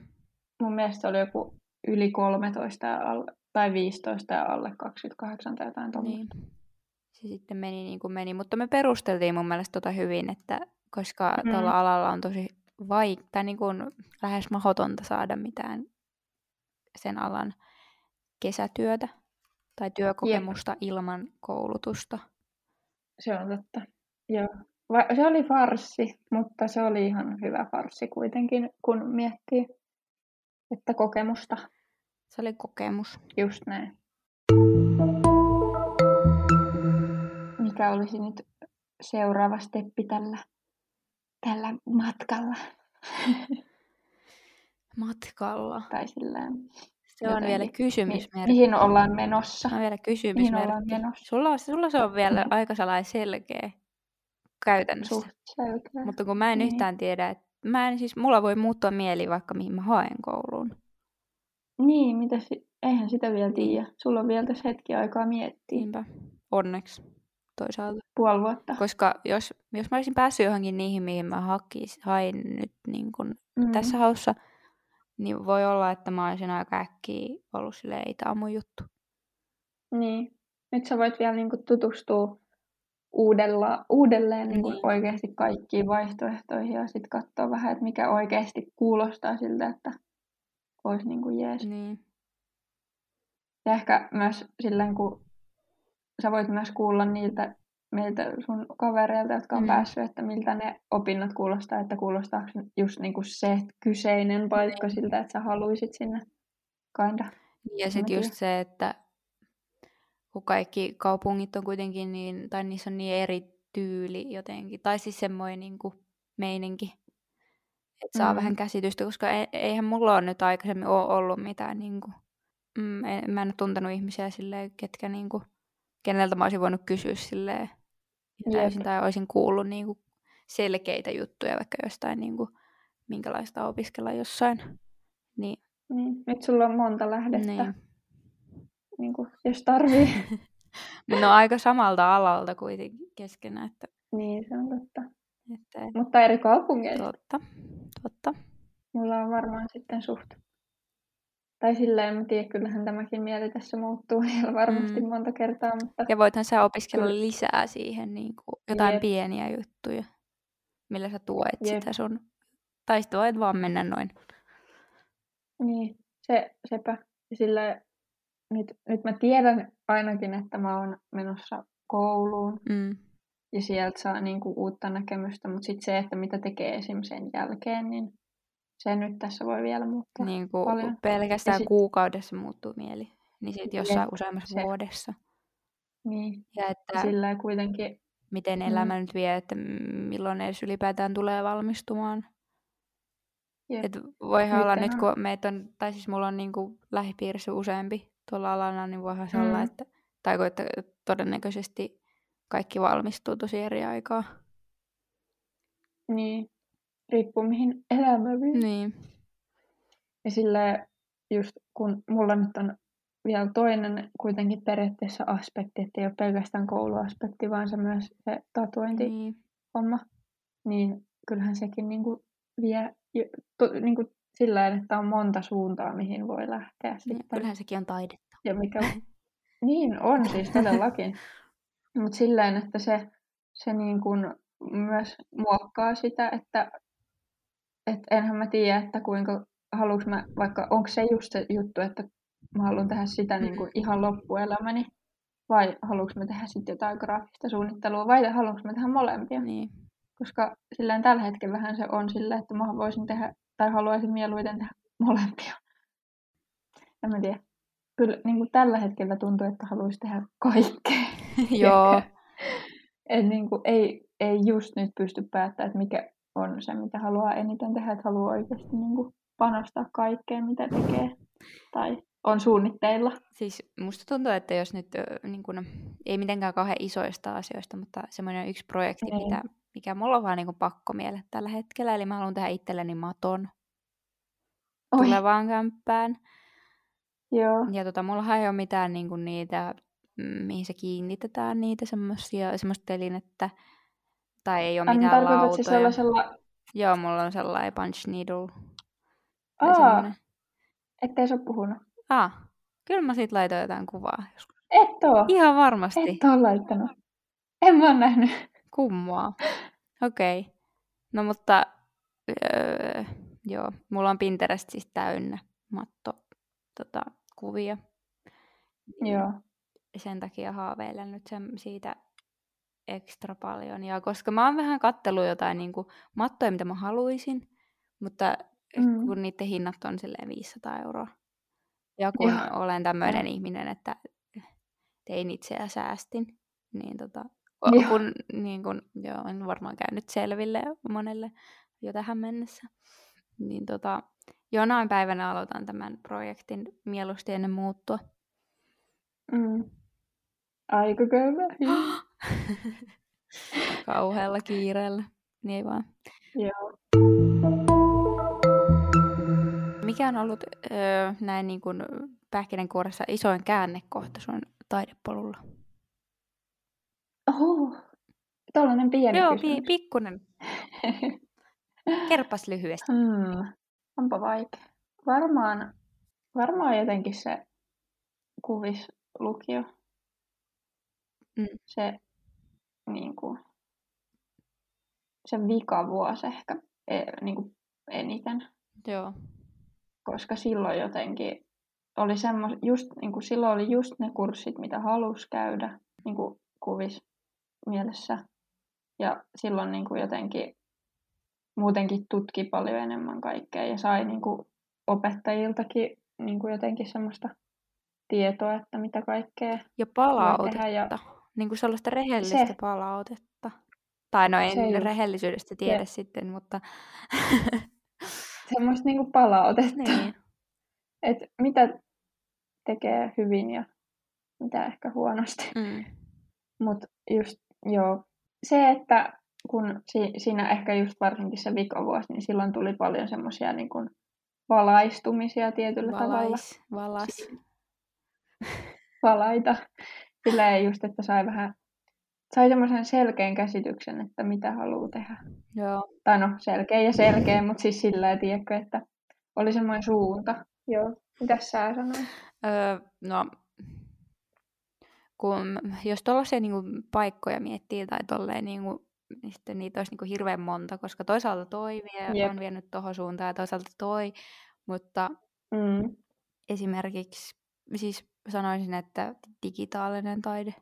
Mun mielestä se oli joku yli 13 ja alle, tai 15 ja alle 28 tai jotain tuolla. Niin. Se sitten meni niin kuin meni, mutta me perusteltiin mun mielestä tota hyvin, että koska mm. tuolla alalla on tosi vaik- tai niin kuin lähes mahdotonta saada mitään sen alan kesätyötä tai työkokemusta Jep. ilman koulutusta. Se on totta. Joo. Va- se oli farssi, mutta se oli ihan hyvä farssi kuitenkin, kun miettii, että kokemusta. Se oli kokemus. Just näin. Mikä olisi nyt seuraava steppi tällä tällä matkalla. matkalla. Tai silleen. Se on vielä kysymysmerkki. mihin ollaan menossa? Se on vielä Mihin ollaan kysymysmerkki. menossa? Sulla, sulla se on vielä aika sellainen selkeä käytännössä. Suht selkeä. Mutta kun mä en Niin. yhtään tiedä, että mä en siis, mulla voi muuttua mieli vaikka mihin mä haen kouluun. Niin, mitä si- eihän sitä vielä Niin. tiedä. Sulla on vielä tässä hetki aikaa miettiä. Niinpä. Onneksi toisaalta. Puoli vuotta. Koska jos, jos mä olisin päässyt johonkin niihin, mihin mä hakis, hain nyt niin kun Mm. tässä haussa, niin voi olla, että mä olisin aika äkkiä ollut silleen, ei tää on mun juttu. Niin. Nyt sä voit vielä niinku tutustua uudella, uudelleen niinku Niin. oikeasti kaikkiin vaihtoehtoihin ja sitten katsoa vähän, että mikä oikeasti kuulostaa siltä, että olisi niinku jees. Niin. Ja ehkä myös silleen, kun sä voit myös kuulla niiltä meiltä sun kavereilta, jotka on Mm. päässyt, että miltä ne opinnot kuulostaa, että kuulostaako just niinku se kyseinen paikka siltä, että sä haluisit sinne kinda. Ja En sitten just se, että kun kaikki kaupungit on kuitenkin niin, tai niissä on niin eri tyyli jotenkin, tai siis semmoinen niin kuin meininki, että saa Mm. vähän käsitystä, koska e- eihän mulla ole nyt aikaisemmin ole ollut mitään, niin kuin, mm, en, mä en ole tuntenut ihmisiä silleen, ketkä niin kuin, keneltä mä olisin voinut kysyä silleen täysin, tai olisin kuullut niin kuin selkeitä juttuja vaikka jostain, niin kuin, minkälaista opiskella jossain. Niin, Niin. Nyt sulla on monta lähdettä, niin. Niin. kuin, jos tarvii. On aika samalta alalta kuitenkin keskenään, että, niin, se on totta. että Mutta eri kaupungeista. totta, totta. Mulla on varmaan sitten suht. Tai silleen, mä tiedän, kyllähän tämäkin mieli tässä muuttuu vielä varmasti Mm. monta kertaa, mutta Ja voithan sä opiskella Kyllä. lisää siihen niin kuin jotain Jep. pieniä juttuja, millä sä tuet Jep. sitä sun... Tai sitten voit vaan mennä noin. niin, se, sepä. Ja sillä nyt, nyt mä tiedän ainakin, että mä oon menossa kouluun Mm. ja sieltä saa niinku uutta näkemystä, mutta sitten se, että mitä tekee esim. sen jälkeen, niin se nyt tässä voi vielä muuttua. Niin kuin paljon. pelkästään Ja sit- kuukaudessa muuttuu mieli. Niin sitten jossain useammassa se. vuodessa. Niin, Ja että sillä kuitenkin, miten Mm. elämä nyt vie, että milloin edes ylipäätään tulee valmistumaan. jep, Et voihan olla nyt, Nythän kun meitä on, tai siis mulla on niinku lähipiirissä useampi tuolla alalla, niin voihan se olla, Mm. että, tai kun, että todennäköisesti kaikki valmistuu tosi eri aikaa. niin, riippuu mihin elämä vie. Niin. Ja sillä just kun mulla nyt on vielä toinen kuitenkin periaatteessa aspekti, että ei ole pelkästään kouluaspekti, vaan se myös se tatuointihomma, Niin. niin kyllähän sekin niinku vie to, niinku sillä tavalla, että on monta suuntaa, mihin voi lähteä niin. sitten. Kyllähän sekin on taidetta. Ja mikä niin on siis todellakin. Mutta silleen, että se, se niin kuin myös muokkaa sitä, että et enhän mä tiedä, että kuinka haluanko mä, vaikka onko se just se juttu, että mä haluan tehdä sitä niin kuin ihan loppuelämäni, vai haluanko mä tehdä sitten jotain graafista suunnittelua, vai haluanko mä tehdä molempia. Niin. Koska silleen tällä hetkellähän se on silleen, että mä voisin tehdä, tai haluaisin mieluiten tehdä molempia. En mä tiedä. Kyllä niin kuin tällä hetkellä tuntuu, että haluaisi tehdä kaikkea. Joo. Et niin kuin ei, ei just nyt pysty päättämään, että mikä on se, mitä haluaa eniten tehdä, että haluaa oikeasti niin kuin panostaa kaikkeen, mitä tekee tai on suunnitteilla. Siis musta tuntuu, että jos nyt niin kun, ei mitenkään kauhean isoista asioista, mutta semmoinen yksi projekti, Niin. mitä, mikä mulla on vaan niin pakko miele tällä hetkellä, eli mä haluan tehdä itselleni maton Oi, tulevaan kämppään. joo. Ja tota, mullahan ei ole mitään niin kuin niitä, mm, mihin se kiinnitetään niitä semmoisia, semmoista telinettä, tai ei ole Ai, mitään se lautoja. sellaisella... Joo, mulla on sellainen punch needle. Aa, ettei se ole puhunut. Ah, kyllä mä siitä laitoin jotain kuvaa. Et oo. Ihan varmasti. Et oo laittanut. En mä oo nähnyt. Kummaa. Okei. Okay. No mutta, öö, joo, mulla on Pinterest siis täynnä matto tota, kuvia. Joo. Sen takia haaveilen nyt sen, siitä ekstra paljon. Ja koska mä oon vähän kattellut jotain niin kuin, mattoja, mitä mä haluaisin, mutta Mm. kun niiden hinnat on silleen 500 euroa. Ja kun Joo. olen tämmöinen ihminen, että tein itseä säästin, niin tota, Joo. kun, niin kun, joo, on varmaan käynyt selville monelle jo tähän mennessä. Niin tota, jonain päivänä aloitan tämän projektin mieluusti ennen muuttua. Mm. Aika köyhä. Kauhealla kiireellä. Niin vaan. Joo. Mikä on ollut öö, näin niin kuin pähkinänkuoressa isoin käännekohta sun taidepolulla? Oho, tällainen pieni Joo, kysymys. pi- pikkunen. Kerpas lyhyesti. hmm. Onpa vaikea. Varmaan, varmaan jotenkin se kuvislukio. Mm. Se niin kuin, se vikavuosi ehkä e, niin kuin eniten. Joo. koska silloin jotenkin oli semmos, just, niin kuin silloin oli just ne kurssit, mitä halusi käydä niin kuin kuvis mielessä. Ja silloin niin kuin jotenkin muutenkin tutki paljon enemmän kaikkea ja sai niin kuin opettajiltakin niin kuin jotenkin semmoista tietoa, että mitä kaikkea Ja palautetta. Ja Niin kuin sellaista rehellistä Se. palautetta. Tai no en Se rehellisyydestä tiedä Se. sitten, mutta semmoista niin kuin palautetta, niin. että mitä tekee hyvin ja mitä ehkä huonosti. Mm. Mutta just joo, se, että kun si- siinä ehkä just varsinkin se vikavuosi, niin silloin tuli paljon semmoisia niin kuin valaistumisia tietyllä tavalla. Valais, valas. Valaita. Silleen just, että sai vähän, sai semmoisen selkeän käsityksen, että mitä haluaa tehdä. Joo. Tai no, selkeä ja selkeä, mutta siis sillä tiedätkö, että oli semmoinen suunta. Joo. Mitäs sä sanoit? Öö, no, kun, jos tuollaisia niinku paikkoja miettii tai tolleen, niinku, niin sitten niitä olisi niinku hirveän monta, koska toisaalta toi vie, Jep. on vienyt tuohon suuntaan ja toisaalta toi, mutta Mm, esimerkiksi siis sanoisin, että digitaalinen taide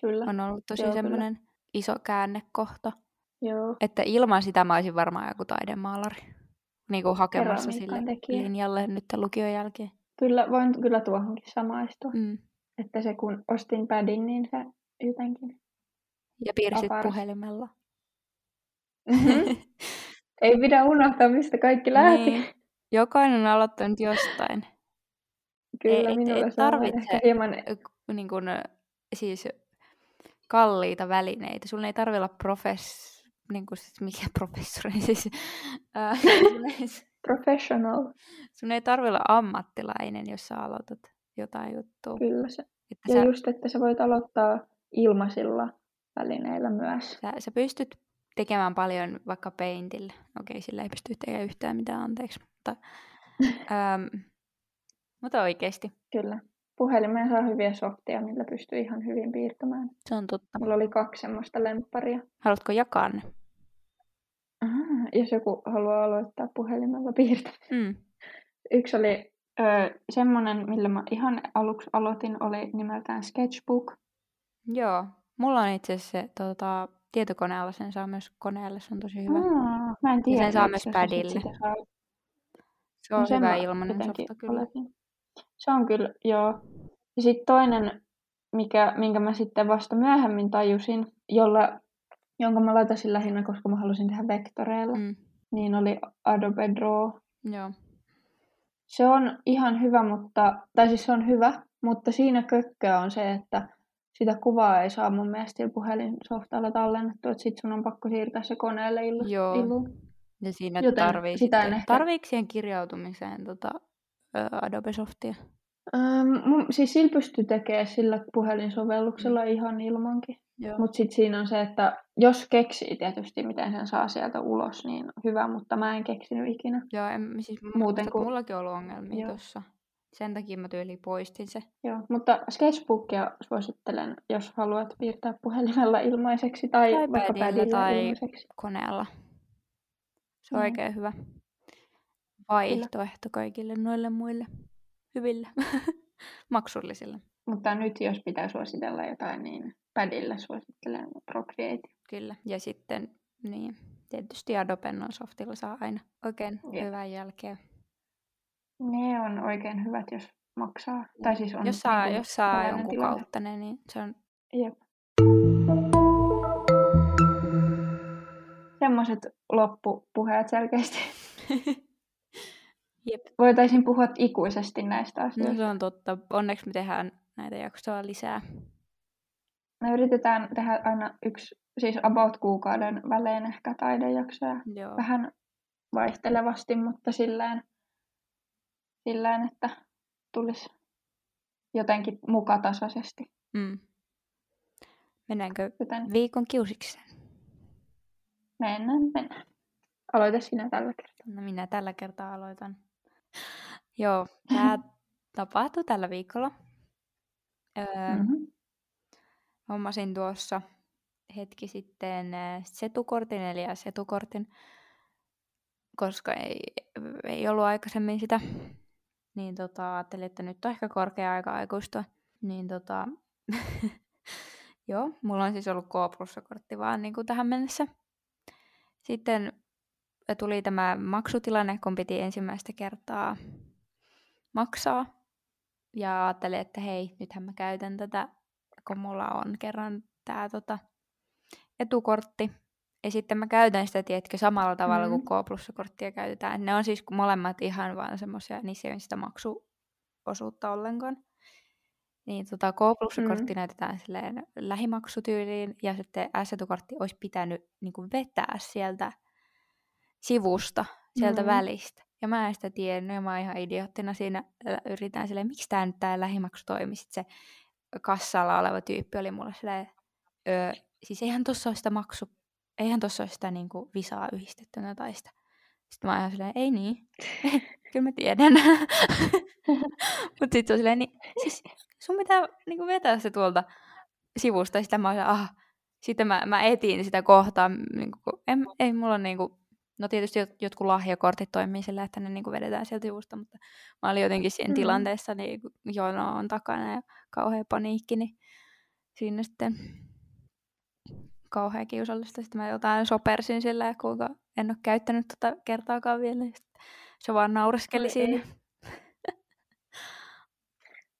kyllä. on ollut tosi Joo, kyllä. semmoinen iso käännekohta, Joo. että ilman sitä mä olisin varmaan joku taidemaalari niin kuin hakemassa sille tekijä. linjalle nyt lukion jälkeen. Kyllä, voin kyllä tuohonkin samaistua. Mm. Että se kun ostin padin, niin se jotenkin... Ja piirsit Apars. puhelimella. Mm-hmm. Ei pidä unohtaa, mistä kaikki lähti. Niin. Jokainen on aloittanut jostain. Kyllä, Ei- minulla et tarvitse- hieman... Niin kuin, siis kalliita välineitä. Sulla ei tarvitse olla profess... Niin kuin, siis mikä professori? Siis, Professional, sun ei tarvitse olla ammattilainen, jos sä aloitat jotain juttua. kyllä se. Että Ja sä, just, että sä voit aloittaa ilmaisilla välineillä myös. sä, sä pystyt tekemään paljon vaikka Paintillä. Okei, sillä ei pysty tekemään yhtään mitään, anteeksi. Mutta, äm, mutta oikeasti, Kyllä. Puhelimeen saa hyviä softia, millä pystyy ihan hyvin piirtämään. se on totta. Mulla oli kaksi semmoista lempparia. Haluatko jakaa ne? Ah, jos joku haluaa aloittaa puhelimella piirtämään. Mm. Yksi oli ö, semmoinen, millä mä ihan aluksi aloitin, oli nimeltään Sketchbook. Joo, mulla on itse asiassa se tota, tietokoneella, sen saa myös koneelle, se on tosi hyvä. Aa, mä en tiedä. sen saa myös padille. saa Se on No hyvä jotenkin softa kyllä. Se on kyllä, joo. Ja sitten toinen, mikä, minkä mä sitten vasta myöhemmin tajusin, jolla, jonka mä latasin lähinnä, koska mä halusin tehdä vektoreilla. Mm. niin oli Adobe Draw. Joo. Se on ihan hyvä, mutta, tai siis se on hyvä, mutta siinä kökköä on se, että sitä kuvaa ei saa mun mielestä sillä puhelinsoftalla tallennettua, että sit sun on pakko siirtää se koneelle illu. Joo. illu. Ja siinä Joten tarvii sitä en sitten, ehkä- tarviiko siihen kirjautumiseen tota, Adobe Softia? Ähm, mun, siis sillä pystyy tekemään sillä puhelinsovelluksella ihan ilmankin. Mutta sitten siinä on se, että jos keksii tietysti, miten sen saa sieltä ulos, niin hyvä, mutta mä en keksinyt ikinä. Joo, en, siis Muuten kuin- mullakin on ollut ongelmia Joo. tuossa. Sen takia mä tyyliin poistin se. Joo, mutta Sketchbookia suosittelen, jos haluat piirtää puhelimella ilmaiseksi tai, Tai vaikka padilla tai- ilmaiseksi. koneella. Se on Mm. oikein hyvä vaihtoehto kaikille noille muille hyville maksullisille. Mutta nyt jos pitää suositella jotain, niin padilla suosittelen Procreate. Kyllä. Ja sitten niin, tietysti Adobe on softilla saa aina oikein Jep. hyvää jälkeä. Ne on oikein hyvät, jos maksaa. Tai siis on Jos saa, niinku jos saa jonkun tilanne. kautta ne, niin se on Jep. Semmoiset loppupuheet selkeästi. Jep. Voitaisiin puhua ikuisesti näistä No asioista. se on totta. Onneksi me tehdään näitä jaksoja lisää. Me yritetään tehdä aina yksi, siis about kuukauden välein ehkä taidejaksoja. Joo. Vähän vaihtelevasti, mutta sillään, sillään että tulisi jotenkin mukatasaisesti. Mm. Mennäänkö Joten viikon kiusikseen? mennään, mennään. Aloita sinä tällä kertaa. No minä tällä kertaa aloitan. Joo, tämä tapahtui tällä viikolla. Öö, Mm-hmm. Hommasin tuossa hetki sitten setukortin, eli setukortin, koska ei, ei ollut aikaisemmin sitä. Niin tota, ajattelin, että nyt on ehkä korkea aika aikuistua. Niin tota, joo, mulla on siis ollut K-kortti vaan niin kuin tähän mennessä. Sitten tuli tämä maksutilanne, kun piti ensimmäistä kertaa maksaa. Ja ajattelin, että hei, nythän mä käytän tätä, kun mulla on kerran tämä tota, etukortti. Ja sitten mä käytän sitä, tiedätkö, samalla tavalla Mm. kuin K-korttia käytetään. Ne on siis molemmat ihan vaan semmoisia, niissä ei ole sitä maksuosuutta ollenkaan. Niin tota, K-kortti Mm. näytetään silleen lähimaksutyyliin, ja sitten S-etukortti olisi pitänyt niin kuin vetää sieltä sivusta, sieltä Mm. välistä. Ja mä en sitä tiennyt, ja mä ihan idioottina siinä yritän silleen, miksi tää nyt tää lähimaksu toimi. Sitten se kassalla oleva tyyppi oli mulle silleen, öö, siis eihän tossa ole sitä maksu, eihän tossa ole sitä niinku visaa yhdistettynä tai sitä. Sitten mä oon ihan silleen, ei niin, kyllä mä tiedän. Mutta sitten se on silleen, niin, siis sun pitää niinku vetää se tuolta sivusta. Ja sitten mä oon ah. Sitten mä, mä etin sitä kohtaa, niinku, en, ei mulla on niinku, no tietysti jot- jotkut lahjakortit toimii sillä, että ne niinku vedetään sieltä sivusta, mutta mä olin jotenkin siinä Mm. tilanteessa, niin jono on takana ja kauhea paniikki, niin siinä sitten kauhean kiusallista. Sitten mä jotain sopersin sillä, ja kuinka en ole käyttänyt tota kertaakaan vielä. ja sit Se vaan naureskeli Oi siinä. ei.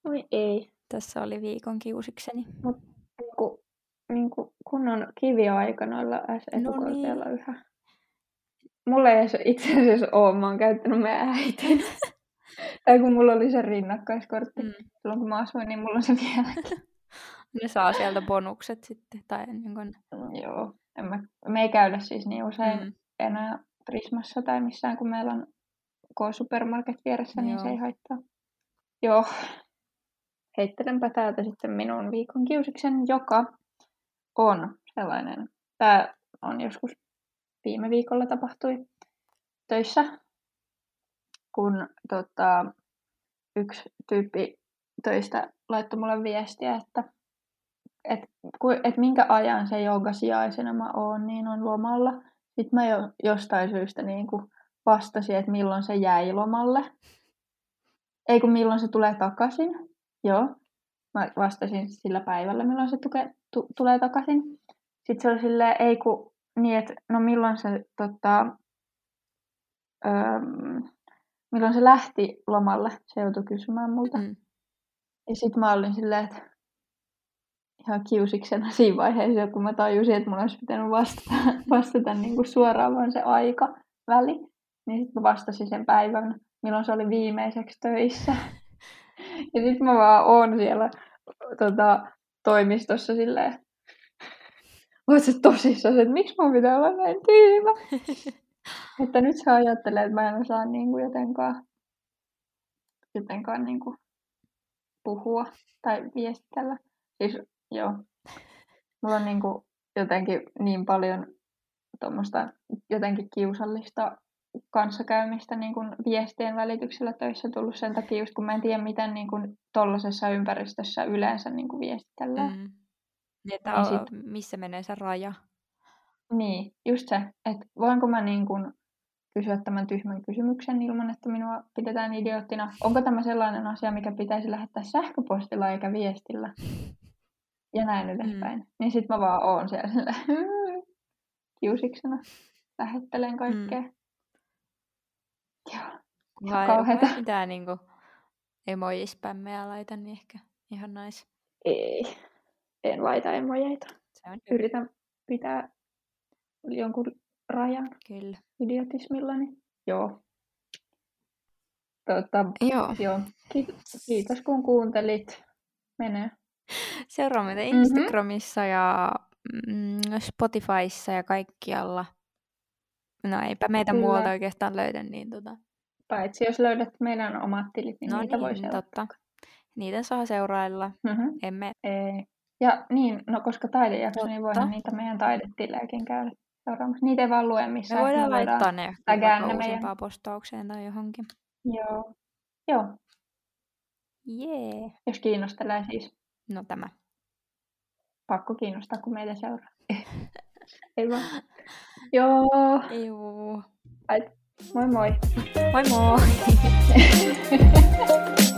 Oi ei. Tässä oli viikon kiusikseni. Niinku, niinku kunnon kiviaika noilla No S-etukorteilla yhä. Mulla ei edes itse asiassa ole, mä oon käyttänyt meidän äitin. tai kun mulla oli se rinnakkaiskortti. Mm. Silloin kun mä asuin, niin mulla on se vieläkin. Ne saa sieltä bonukset sitten. Tai niin kuin, Joo. En mä, me ei käydä siis niin usein mm, enää Prismassa tai missään, kun meillä on K-supermarket vieressä, niin se Joo. ei haittaa. Joo. Heittelenpä täältä sitten minun viikon kiusiksen, joka on sellainen. Tämä on joskus viime viikolla tapahtui töissä, kun tota, yksi tyyppi töistä laittoi mulle viestiä, että et, ku, et minkä ajan se joogasijaisena mä oon, niin on lomalla. Sitten mä jo jostain syystä niin vastasin, että milloin se jäi lomalle. Ei kun milloin se tulee takaisin. Joo. Mä vastasin sillä päivällä, milloin se tuke, tu, tulee takaisin. Sitten se oli silleen, ei kun, niin että no milloin se, tota, öö, milloin se lähti lomalle, se joutui kysymään multa. mm. Ja sitten mä olin silleen, että ihan kiusiksena siinä vaiheessa, kun mä tajusin, että mun olisi pitänyt vastata, vastata niin kuin suoraan vaan se aika väli. Niin sitten mä vastasin sen päivän, milloin se oli viimeiseksi töissä. Ja sitten mä vaan oon siellä tota, toimistossa silleen, oot sä tosissaan, että miksi mun pitää olla näin tyymä? että nyt se ajattelee, että mä en osaa niin kuin jotenkaan, jotenkaan niin kuin puhua tai viestitellä. Siis joo, mulla on niin kuin jotenkin niin paljon tuommoista jotenkin kiusallista kanssakäymistä niin kuin viestien välityksellä töissä tullut sen takia, just kun mä en tiedä, miten niin kuin tollaisessa ympäristössä yleensä niin kuin viestitellään. Mm. Mm. Niin, että Niin o- sit- missä menee se raja? Niin, just se, että voinko mä niin kuin kysyä tämän tyhmän kysymyksen ilman, että minua pidetään idioottina. Onko tämä sellainen asia, mikä pitäisi lähettää sähköpostilla eikä viestillä? Ja näin edespäin. Mm. Niin sit mä vaan oon siellä sillä kiusiksena. Lähettelen kaikkea. Mm. Joo. Kunhan kauheeta. mitään niinku emojispämmejä laita, niin ehkä ihan nais. Ei. En laita emojeita. Se on hyvä. Yritän pitää jonkun rajan Kyllä. idiotismillani. Joo. Tota, Joo. joo. Kiitos, kiitos kun kuuntelit. Mene. Seuraa meitä Mhm. Instagramissa ja mm, Spotifyssa ja kaikkialla. No eipä meitä Kyllä. muualta oikeastaan löydä, niin tota. Paitsi jos löydät meidän omat tilit, niin No niitä voi niin, seurata. totta. Niitä saa seurailla. Mm-hmm. Emme, Ei. Ja niin, no koska taidejakso, niin voidaan niitä meidän taidetilejäkin käydä seuraamassa. Niitä ei vaan lue me missään. voidaan me laittaa ne vaikka meidän- postaukseen tai johonkin. Joo. Joo, Jee. jos kiinnostelee siis. No tämä. Pakko kiinnostaa, kun meitä seuraa. ei vaan. Joo, Juu. moi moi. Moi moi!